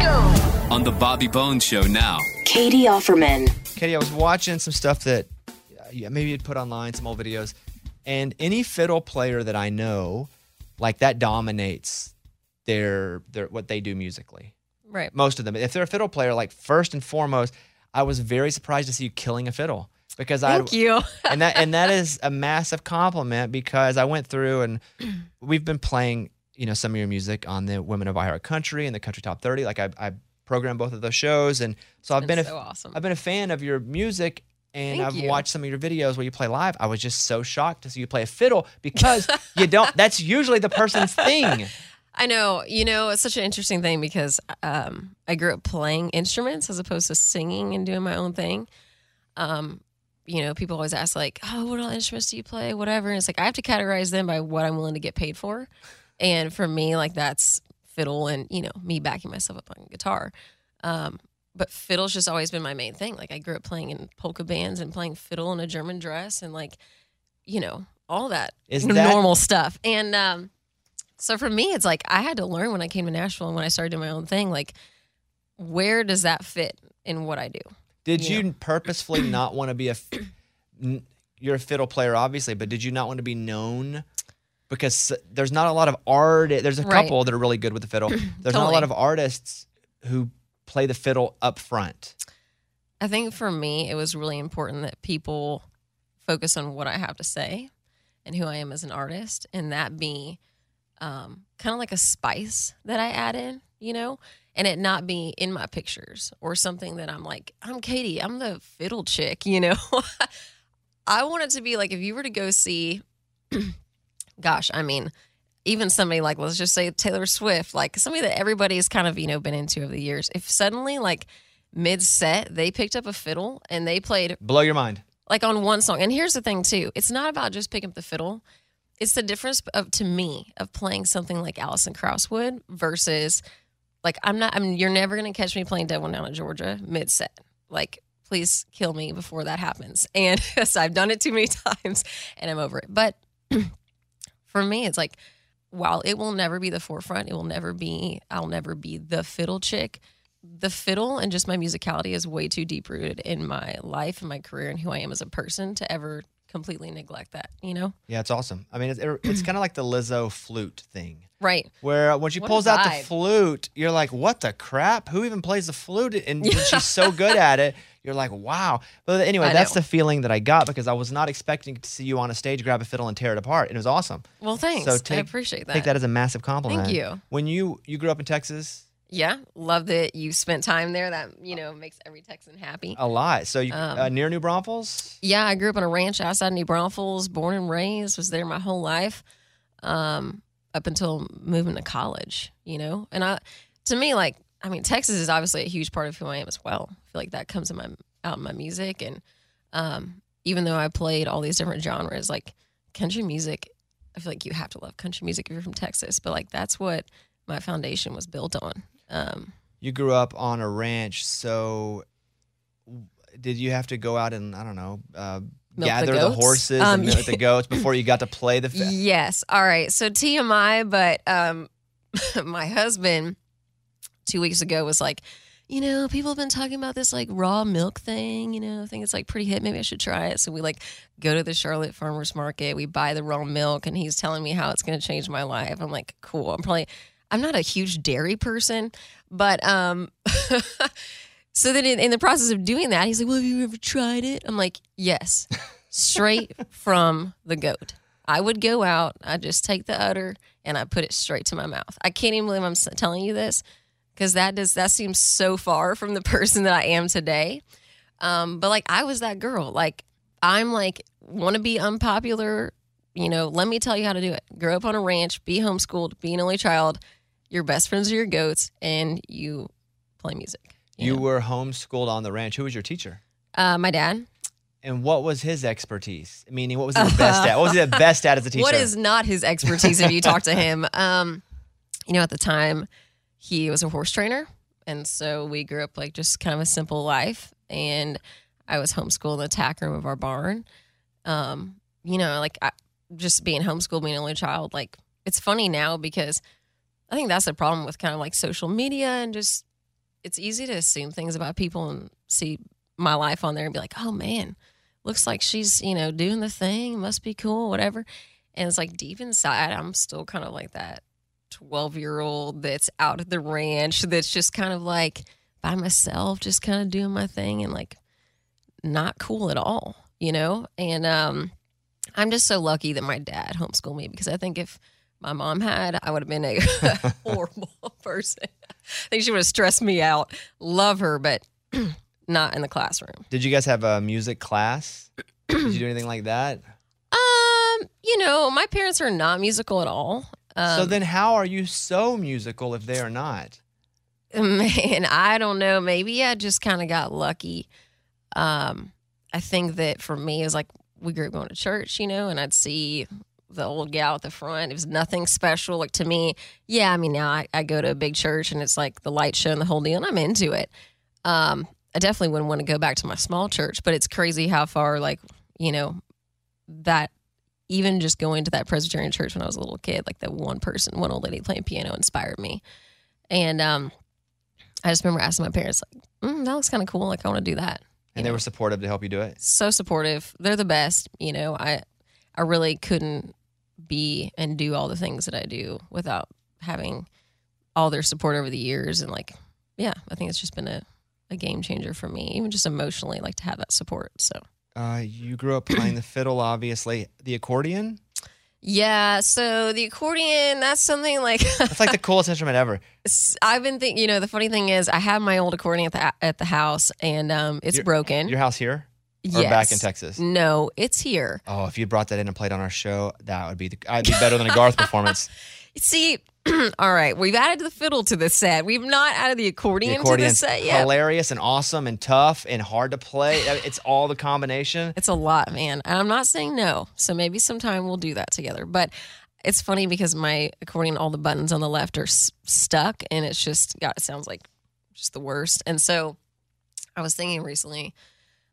On the Bobby Bones Show now. Catie Offerman. Catie, I was watching some stuff that uh, yeah, maybe you'd put online, some old videos, and any fiddle player that I know, like that dominates their their what they do musically. Right. Most of them. If they're a fiddle player, like first and foremost, I was very surprised to see you killing a fiddle because I Thank you. and that and that is a massive compliment because I went through and we've been playing you know some of your music on the Women of iHeart Country and the Country Top 30. Like I, I programmed both of those shows, and so I've It's been a, so awesome. I've been a fan of your music. And Thank I've you. watched some of your videos where you play live. I was just so shocked to see you play a fiddle because you don't. That's usually the person's thing. I know. You know, it's such an interesting thing because um, I grew up playing instruments as opposed to singing and doing my own thing. Um, you know, people always ask like, "Oh, what all instruments do you play?" Whatever, and it's like I have to categorize them by what I'm willing to get paid for. And for me, like that's fiddle and you know me backing myself up on guitar. Um, but fiddle's just always been my main thing. Like I grew up playing in polka bands and playing fiddle in a German dress and like, you know, all that Is that- normal stuff. And um, so for me, it's like I had to learn when I came to Nashville and when I started doing my own thing, like where does that fit in what I do? Did Yeah. you purposefully not want to be a? f- n- You're a fiddle player, obviously, but did you not want to be known? Because there's not a lot of art. There's a Right. couple that are really good with the fiddle. There's not a lot of artists who play the fiddle up front. I think for me, it was really important that people focus on what I have to say and who I am as an artist, and that be um, kind of like a spice that I add in, you know, and it not be in my pictures or something that I'm like, I'm Catie, I'm the fiddle chick, you know. I want it to be like if you were to go see, gosh, I mean, even somebody like let's just say Taylor Swift, like somebody that everybody's kind of you know been into over the years. If suddenly like mid set they picked up a fiddle and they played Blow your mind. like on one song. And here's the thing too, it's not about just picking up the fiddle. It's the difference of to me of playing something like Alison Krauss would versus like I'm not. I'm. You're never gonna catch me playing Devil Went Down to Georgia mid set. Like please kill me before that happens. And so I've done it too many times and I'm over it. But for me, it's like while it will never be the forefront, it will never be. I'll never be the fiddle chick. The fiddle and just my musicality is way too deep rooted in my life and my career and who I am as a person to ever completely neglect that. You know, Yeah, it's awesome. I mean, it's, er, it's kind of like the Lizzo flute thing. right? Where when she What pulls out the flute, you're like, "What the crap? Who even plays the flute?" And she's so good at it, you're like, "Wow!" But anyway, I that's know. the feeling that I got because I was not expecting to see you on a stage grab a fiddle and tear it apart. And It was awesome. Well, thanks. So I take- appreciate that. Take that as a massive compliment. Thank you. When you you grew up in Texas, Yeah, love that you spent time there. That you know makes every Texan happy. a lot. So you Um, uh, near New Braunfels. Yeah, I grew up on a ranch outside New Braunfels, born and raised, was there my whole life, um, up until moving to college. You know, and I, to me, like, I mean, Texas is obviously a huge part of who I am as well. I feel like that comes in my out in my music, and um, even though I played all these different genres, like country music, I feel like you have to love country music if you're from Texas. But like, that's what my foundation was built on. Um, You grew up on a ranch, so did you have to go out and I don't know uh, Milk the gather the, horses Um, and milk the goats before you got to play the? Fa- Yes. All right. So TMI, but um, my husband two weeks ago was like, you know, people have been talking about this like raw milk thing. You know, I think it's like pretty hit. Maybe I should try it. So we like go to the Charlotte Farmers Market. We buy the raw milk, and he's telling me how it's going to change my life. I'm like, cool. I'm probably, I'm not a huge dairy person, but um. So then, in, in the process of doing that, he's like, "Well, have you ever tried it?" I'm like, "Yes, straight from the goat." I would go out, I just take the udder and I put it straight to my mouth. I can't even believe I'm telling you this because that does that seems so far from the person that I am today. Um, but like I was that girl. Like I'm like want to be unpopular. You know, let me tell you how to do it. Grow up on a ranch, be homeschooled, be an only child. your best friends are your goats, and you play music. You know? were homeschooled on the ranch. Who was your teacher? uh, my dad. And what was his expertise? Meaning, what was he the best at? What was he the best at as a teacher? What is not his expertise if you talk to him? Um, you know, at the time, he was a horse trainer. And so we grew up like just kind of a simple life. And I was homeschooled in the tack room of our barn. Um, you know, like I, just being homeschooled, being an only child, like it's funny now because I think that's the problem with kind of like social media and just it's easy to assume things about people and see my life on there and be like, oh man, looks like she's, you know, doing the thing, must be cool, whatever. And it's like deep inside, I'm still kind of like that 12 year old that's out at the ranch that's just kind of like by myself, just kind of doing my thing and like not cool at all, you know? And um, I'm just so lucky that my dad homeschooled me because I think if my mom had, I would have been a horrible person. I think she would have stressed me out. Love her, but not in the classroom. Did you guys have a music class? Did you do anything like that? Um, you know, my parents are not musical at all. Um, so then, how are you so musical if they are not? man, I don't know. Maybe I just kind of got lucky. Um, I think that for me, it was like we grew up going to church, you know, and I'd see the old gal at the front. It was nothing special. Like to me, yeah, I mean, now I, I go to a big church and it's like the light show and the whole deal, and I'm into it. Um, I definitely wouldn't want to go back to my small church, but it's crazy how far, like, you know, that even just going to that Presbyterian church when I was a little kid, like that one person, one old lady playing piano inspired me. And um, I just remember asking my parents, like, mm, that looks kind of cool. Like, I want to do that. And they were supportive to help you do it. So supportive. They're the best. You know, I, I really couldn't be and do all the things that I do without having all their support over the years. And like, yeah, I think it's just been a, a game changer for me, even just emotionally, like to have that support. So, Uh, you grew up playing the fiddle, obviously. The accordion? yeah. So the accordion, that's something like That's like the coolest instrument ever. I've been thinking, you know, the funny thing is, I have my old accordion at the at the house, and um, it's Your- broken. Your house here? Or yes. back in Texas? No, it's here. Oh, if you brought that in and played on our show, that would be the, I'd be better than a Garth performance. See, all right, we've added the fiddle to the set. We've not added the accordion, The to the set yet. hilarious and awesome and tough and hard to play. Uh, it's all the combination. It's a lot, man. And I'm not saying no. So maybe sometime we'll do that together. But it's funny because my accordion, all the buttons on the left are s- stuck, and it's just God, it sounds like just the worst. And so I was thinking recently,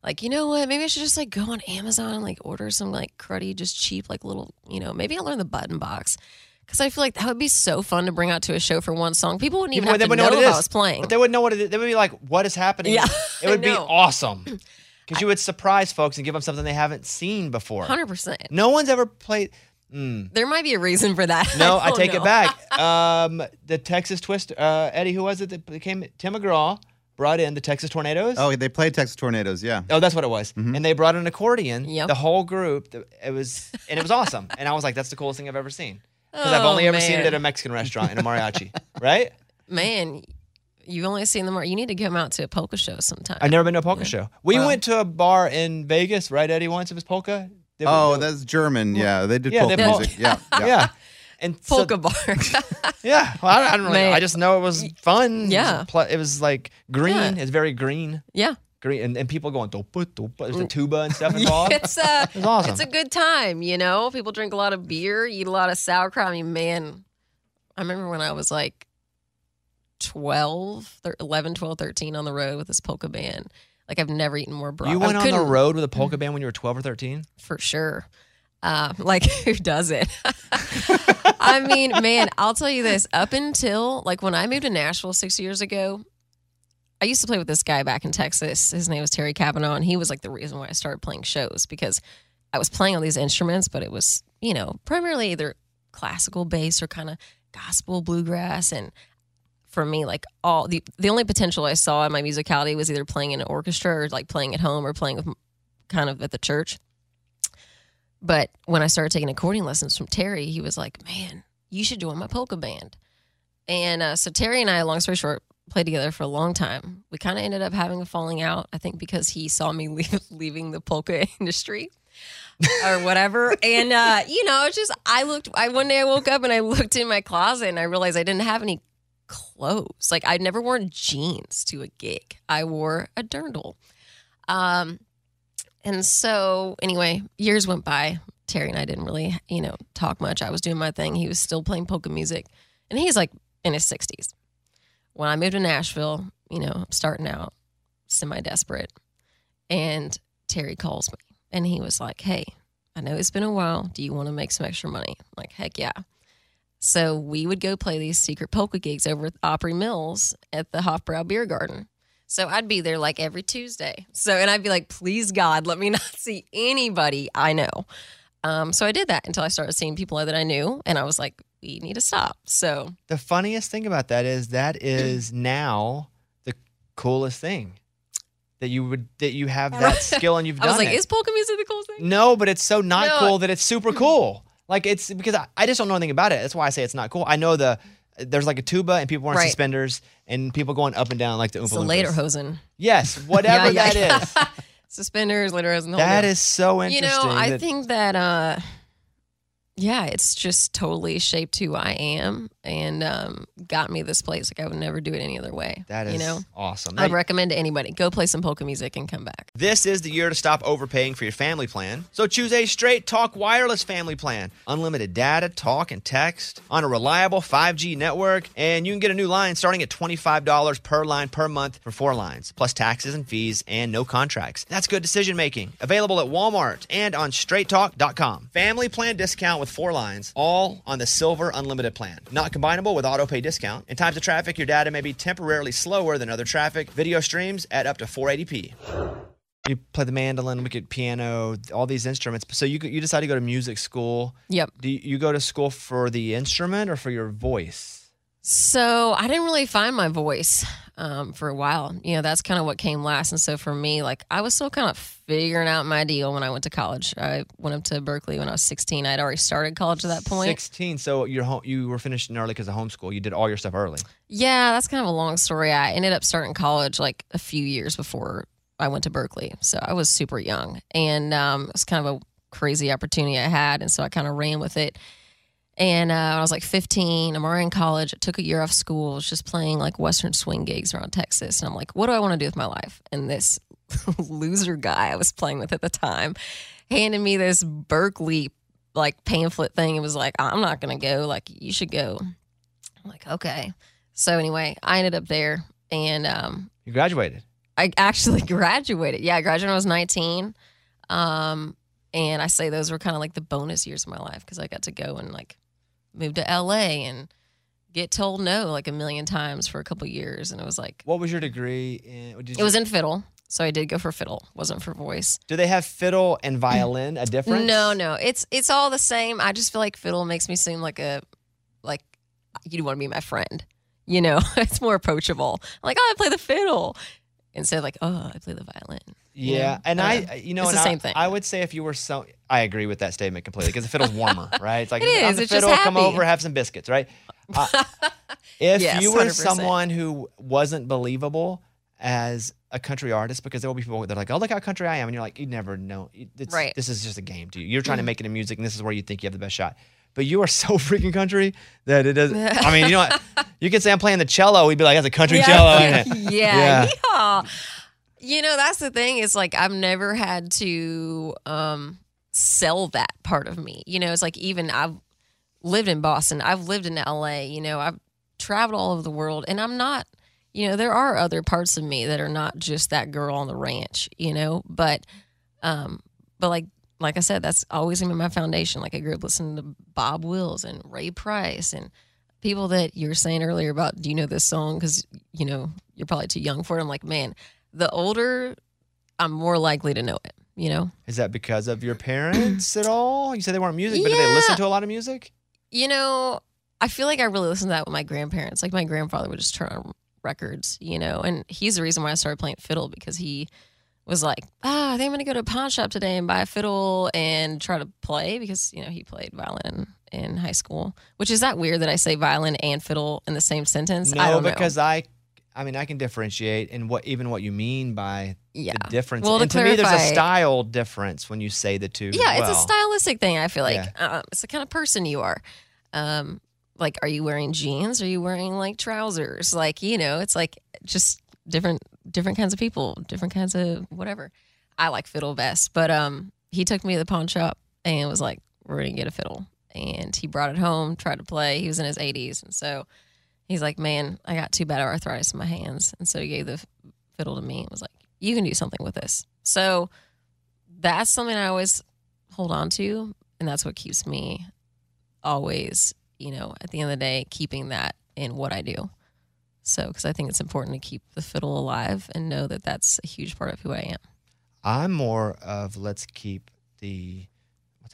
like, you know what? Maybe I should just like go on Amazon and like order some like cruddy, just cheap, like little, you know, maybe I'll learn the button box. Because I feel like that would be so fun to bring out to a show for one song. People wouldn't even People- have they to wouldn't know, know what it if is. I was playing. But they wouldn't know what it is. They would be like, what is happening? Yeah, It would be know. awesome. Because you would surprise folks and give them something they haven't seen before. Hundred percent. No one's ever played. Mm. There might be a reason for that. No, I don't take know. it back. Um, the Texas Twist, uh, Eddie, who was it that became Tim McGraw brought in the Texas Tornadoes? Oh, they played Texas Tornadoes. Yeah. Oh, that's what it was. And they brought an accordion. Yep. The whole group. the- It was and it was awesome. And I was like, that's the coolest thing I've ever seen. Because I've Oh, only ever seen it at a Mexican restaurant in a mariachi, right? Man, you've only seen them. You need to come out to a polka show sometime. I've never been to a polka show. We Wow. went to a bar in Vegas, right, Eddie? Once it was polka. They- Oh, they- that's German. Yeah, they did Yeah, polka they pol- music. Yeah, yeah. yeah. And so- polka bar. yeah, well, I, I don't really. know. Man. I just know it was fun. It was Yeah. pl- it was like green. Yeah. It's very green, yeah. Green, and, and people going dopa dopa. There's a tuba and stuff involved. It's uh It was awesome. it's a good time, you know. People drink a lot of beer, eat a lot of sauerkraut. I mean, man, I remember when I was like 12, thir- 11, 12, 13 on the road with this polka band. Like I've never eaten more broth. you went on the road with a polka band when you were 12 or 13. for sure. Uh, like who does it? I mean, man, I'll tell you this. Up until like when I moved to Nashville six years ago, I used to play with this guy back in Texas. His name was Terry Kavanaugh, and he was like the reason why I started playing shows because I was playing all these instruments, but it was you know primarily either classical bass or kind of gospel bluegrass and. For me, like all the the only potential I saw in my musicality was either playing in an orchestra or like playing at home or playing with kind of at the church. But when I started taking accordion lessons from Terry, he was like, "Man, you should join my polka band." And uh, so Terry and I, long story short, played together for a long time. We kind of ended up having a falling out. I think because he saw me leave, leaving the polka industry. or whatever. and uh, you know, it's just I looked. I one day I woke up and I looked in my closet and I realized I didn't have any clothes. Like I'd never worn jeans to a gig. I wore a dirndl. Um, and so anyway, years went by. Terry and I didn't really, you know, talk much. I was doing my thing. He was still playing polka music, and he's like in his sixties. When I moved to Nashville, you know, I'm starting out, semi desperate, and Terry calls me, and he was like, "Hey, I know it's been a while. Do you want to make some extra money?" I'm like, heck yeah. So we would go play these secret polka gigs over at Opry Mills at the Hofbrau Beer Garden. So I'd be there like every Tuesday. So and I'd be like, please God, let me not see anybody I know. Um, so I did that until I started seeing people that I knew, and I was like, we need to stop. So The funniest thing about that is that is now the coolest thing that you would that you have that skill and you've I done was like, it. is polka music the coolest thing? No, but it's so not No. cool that it's super cool. Like it's because I, I just don't know anything about it. That's why I say it's not cool. I know the there's like a tuba and people wearing Right. suspenders and people going up and down like the Oompa It's Loompas. lederhosen. Yes, whatever Yeah, that yeah, is. Suspenders, lederhosen. the whole That deal. is so You know, I that- think that uh yeah, it's just totally shaped who I am and um got me this place. Like I would never do it any other way. that is you know. awesome. I'd recommend to anybody go play some polka music and come back. This is the year to stop overpaying for your family plan. So choose a straight talk wireless family plan. Unlimited data, talk, and text on a reliable 5G network. And you can get a new line starting at $25 per line per month for four lines, plus taxes and fees and no contracts. That's good decision making. Available at Walmart and on straighttalk.com. Family plan discount with four lines, all on the silver unlimited plan. Not combinable with auto pay discount. In times of traffic, your data may be temporarily slower than other traffic. Video streams at up to 480p. You play the mandolin, we could piano, all these instruments. So you you decide to go to music school. Yep. Do you, you go to school for the instrument or for your voice? So I didn't really find my voice um, for a while. You know, that's kind of what came last. And so for me, like I was still kind of figuring out my deal when I went to college. I went up to Berklee when I was 16. I'd already started college at that point. 16. So you're home, you were finishing early because of homeschool. You did all your stuff early. Yeah, that's kind of a long story. I ended up starting college like a few years before I went to Berklee. So I was super young. And um, it was kind of a crazy opportunity I had. And so I kind of ran with it. And uh, I was like 15. I'm already in college. I took a year off school. I was just playing like Western swing gigs around Texas. And I'm like, what do I want to do with my life? And this loser guy I was playing with at the time handed me this Berklee like pamphlet thing. It was like, I'm not going to go. Like, you should go. I'm like, okay. So anyway, I ended up there and um, You graduated. I actually graduated. Yeah, I graduated when I was 19. Um, and I say those were kind of like the bonus years of my life because I got to go and like move to LA and get told no like a million times for a couple years. And it was like, What was your degree in? It was in fiddle. So I did go for fiddle, wasn't for voice. do they have fiddle and violin a difference? No, no, it's it's all the same. I just feel like fiddle makes me seem like a like you'd want to be my friend. You know, it's more approachable. I'm like, oh, I play the fiddle instead of like, oh, I play the violin. Yeah, Yeah. and I, you know, it's and the I- same thing. I would say if you were so, I agree with that statement completely because the fiddle's warmer, right? It's like It is, the fiddle, come over, have some biscuits, right? Uh, if Yes, you were 100%. someone who wasn't believable as a country artist, because there will be people that are like, "Oh, look how country I am," and you're like, "You never know. It's, Right. Mm. This is just a game to you. You're trying to make it in music, and this is where you think you have the best shot." But you are so freaking country that it doesn't. I mean, you know what? You could say I'm playing the cello. We'd be like, "That's a country cello." yeah, yeah, Yeah. yeehaw. You know, that's the thing. Is like I've never had to um, sell that part of me. You know, it's like even I've lived in Boston. I've lived in LA. You know, I've traveled all over the world, and I'm not. You know, there are other parts of me that are not just that girl on the ranch. You know, but um, but like like I said, that's always been my foundation. Like I grew up listening to Bob Wills and Ray Price and people that you were saying earlier about. Do you know this song? Because you know you're probably too young for it. I'm like, man, the older, I'm more likely to know it. You know, Is that because of your parents at all? You said they weren't music, but did they listen to a lot of music? you know, I feel like I really listened to that with my grandparents. Like my grandfather would just turn on records, you know, and he's the reason why I started playing fiddle because he was like, ah, I think I'm gonna go to a pawn shop today and buy a fiddle and try to play because you know he played violin in high school. Which is that weird that I say violin and fiddle in the same sentence? I No, don't know. because I I mean, I can differentiate in what even what you mean by Yeah. the difference. Well, to and to me, there's a style difference when you say the two. Yeah, it's a stylistic thing. I feel like Yeah. um, it's the kind of person you are. Um, like, are you wearing jeans? Are you wearing like trousers? Like, you know, it's like just different different kinds of people, different kinds of whatever. I like fiddle best, but um, he took me to the pawn shop and was like, "We're gonna get a fiddle," and he brought it home, tried to play. He was in his 80s, and so he's like, "Man, I got too bad arthritis in my hands," and so he gave the fiddle to me and was like, "You can do something with this." So that's something I always hold on to, and that's what keeps me always, you know, at the end of the day, keeping that in what I do. So, because I think it's important to keep the fiddle alive and know that that's a huge part of who I am. I'm more of let's keep the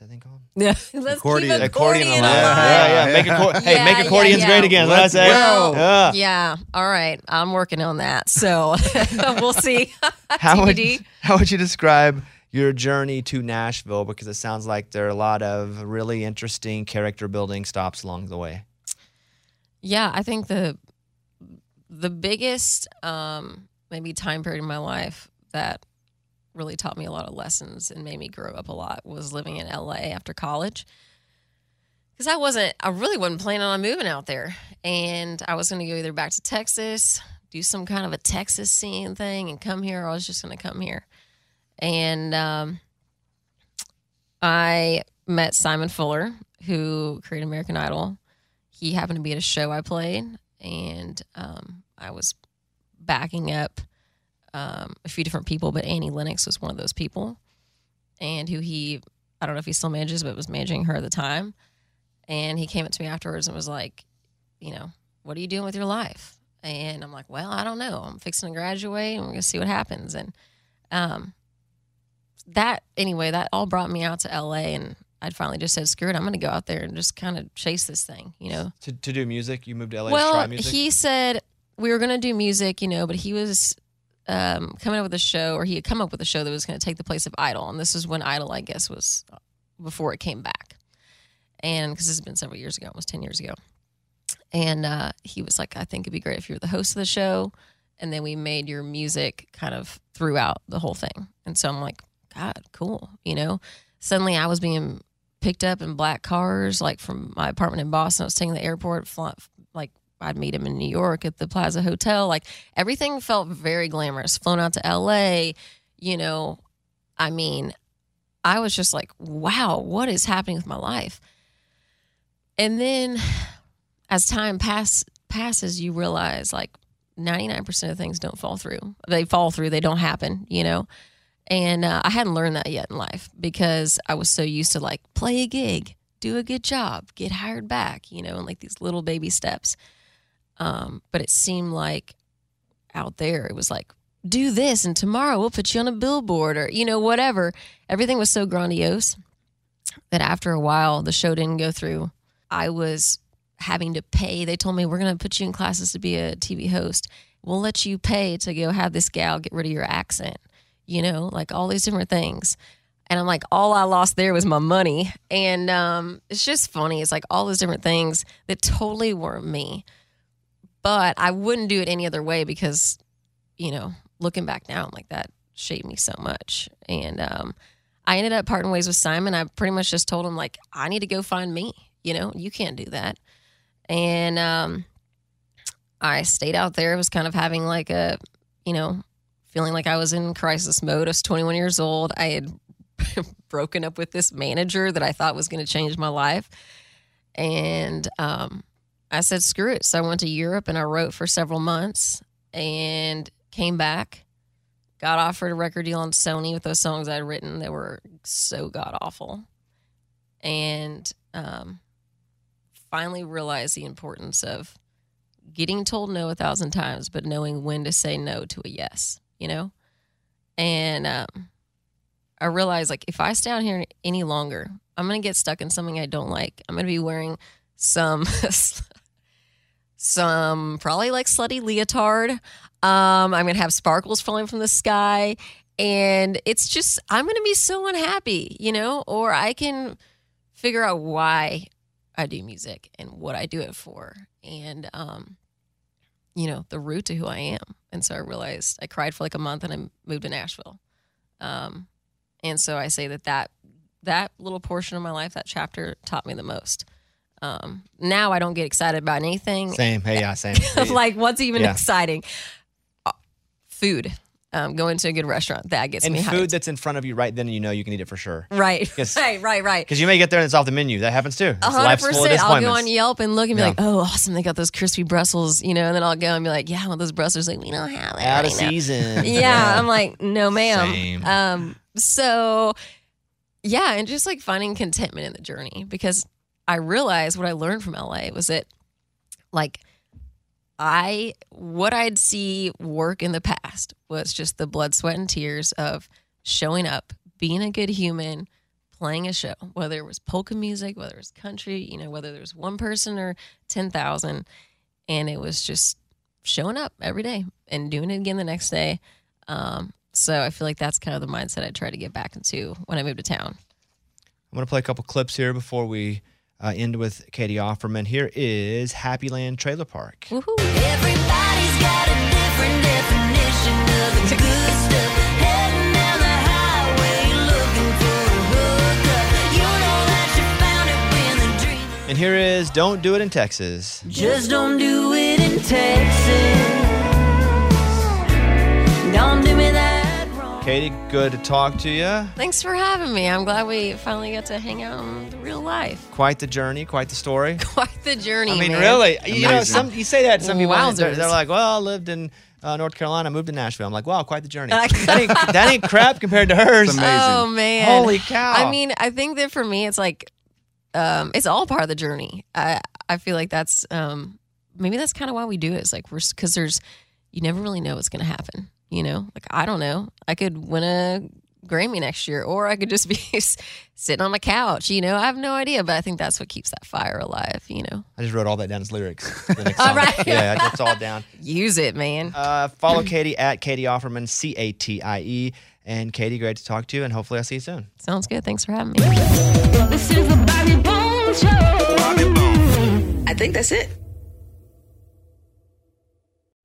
that thing called? Yeah, let's Accordion. keep Accordion accordion alive. alive. Yeah, yeah. Make accord- hey, Yeah, make yeah, accordions yeah. great again. Let's Let's say. go. Yeah. Yeah. All right. I'm working on that. So we'll see. How would, how would you describe your journey to Nashville? Because it sounds like there are a lot of really interesting character building stops along the way. Yeah, I think the the biggest um, maybe time period in my life that really taught me a lot of lessons and made me grow up a lot was living in LA after college. Because I wasn't, I really wasn't planning on moving out there, and I was going to go either back to Texas, do some kind of a Texas scene thing, and come here. Or I was just going to come here, and um, I met Simon Fuller, who created American Idol he happened to be at a show I played, and um, I was backing up um, a few different people, but Annie Lennox was one of those people, and who he I don't know if he still manages, but was managing her at the time. And he came up to me afterwards and was like, you know, what are you doing with your life? And I'm like, well, I don't know. I'm fixing to graduate, and we're gonna see what happens. And um, that anyway, that all brought me out to LA, and I'd finally just said, screw it, I'm gonna go out there and just kind of chase this thing, you know. To, to do music, you moved to LA to Well, try music? he said we were going to do music, you know, but he was um, coming up with a show, or he had come up with a show that was going to take the place of Idol, and this is when Idol, I guess, was before it came back, and because this has been several years ago, almost ten years ago, and uh, he was like, "I think it'd be great if you were the host of the show." And then we made your music kind of throughout the whole thing. And so I'm like, God, cool. You know, suddenly I was being picked up in black cars, like from my apartment in Boston. I was taking the airport, fly, like I'd meet him in New York at the Plaza Hotel. Like everything felt very glamorous. Flown out to LA, you know. I mean, I was just like, wow, what is happening with my life? And then as time pass, passes, you realize like 99% of things don't fall through. They fall through, they don't happen, you know? And uh, I hadn't learned that yet in life because I was so used to like play a gig, do a good job, get hired back, you know, and like these little baby steps. Um, but it seemed like out there, it was like, do this and tomorrow we'll put you on a billboard or, you know, whatever. Everything was so grandiose that after a while, the show didn't go through. I was having to pay. They told me, we're going to put you in classes to be a TV host. We'll let you pay to go have this gal get rid of your accent, you know, like all these different things. And I'm like, all I lost there was my money. And um, it's just funny. It's like all those different things that totally weren't me. But I wouldn't do it any other way because, you know, looking back now, I'm like, that shaped me so much. And um, I ended up parting ways with Simon. I pretty much just told him, like, I need to go find me. You know, you can't do that. And um, I stayed out there. I was kind of having like a, you know, feeling like I was in crisis mode. I was 21 years old. I had broken up with this manager that I thought was going to change my life. And um, I said, screw it. So I went to Europe and I wrote for several months and came back. Got offered a record deal on Sony with those songs I'd written that were so god awful. And um, finally realized the importance of getting told no a thousand times, but knowing when to say no to a yes, you know? And um, I realized, like, if I stay out here any longer, I'm going to get stuck in something I don't like. I'm going to be wearing some, some probably like slutty leotard. Um, I'm to have sparkles falling from the sky. And it's just, I'm to be so unhappy, you know? Or I can figure out why I do music and what I do it for. And um, you know, the root to who I am. And so I realized I cried for like a month and I moved to Nashville. Um, and so I say that that that little portion of my life, that chapter, taught me the most. Um, now I don't get excited about anything. Same. Hey, yeah, same. like what's even Yeah. exciting? Uh, food. Um, going to a good restaurant that gets and me And food hyped. that's in front of you right then, you know you can eat it for sure. right, right, right, right. Because you may get there and it's off the menu. That happens too. A hundred life's full of percent. I'll go on. Yelp and look and be Yeah. like, "Oh, awesome! They got those crispy Brussels," you know. And then I'll go and be like, "Yeah, I want those Brussels." Like, we don't have it. Out of now." season. Yeah, I'm like, "No, ma'am." Same. Um, so yeah, and just like finding contentment in the journey because I realized what I learned from LA was that like I what I'd see work in the past was just the blood, sweat, and tears of showing up, being a good human, playing a show, whether it was polka music, whether it was country, you know, whether there was one person or ten thousand, and it was just showing up every day and doing it again the next day. Um, so I feel like that's kind of the mindset I try to get back into when I moved to town. I'm going to play a couple clips here before we uh, end with Catie Offerman. Here is Happy Land Trailer Park. Woohoo! Everybody's got a different definition of the good stuff. Heading down the highway looking for a hookup. You know that you found it when the dream. And here is Don't Do It in Texas. Just don't do it in Texas. Don't do me that. Catie, good to talk to you. Thanks for having me. I'm glad we finally got to hang out in the real life. Quite the journey, quite the story. Quite the journey. I mean, man. really, you know, some you say that, to some people they're, Wowzers. they're like, "Well, I lived in uh, North Carolina, moved to Nashville." I'm like, "Wow, quite the journey." that, ain't, that ain't crap compared to hers. It's amazing. Oh man! Holy cow! I mean, I think that for me, it's like, um, it's all part of the journey. I I feel like that's um, maybe that's kind of why we do it. It's like we're because there's you never really know what's gonna happen. You know, like I don't know. I could win a Grammy next year, or I could just be sitting on my couch. You know, I have no idea. But I think that's what keeps that fire alive. You know, I just wrote all that down as lyrics. for The next All song. Yeah, that's all down. use it, man. Uh, follow Catie at Catie Offerman, C A T I E. And Catie, great to talk to you, and hopefully I'll see you soon. Sounds good. Thanks for having me. This is the Bobby Bones Show. I think that's it.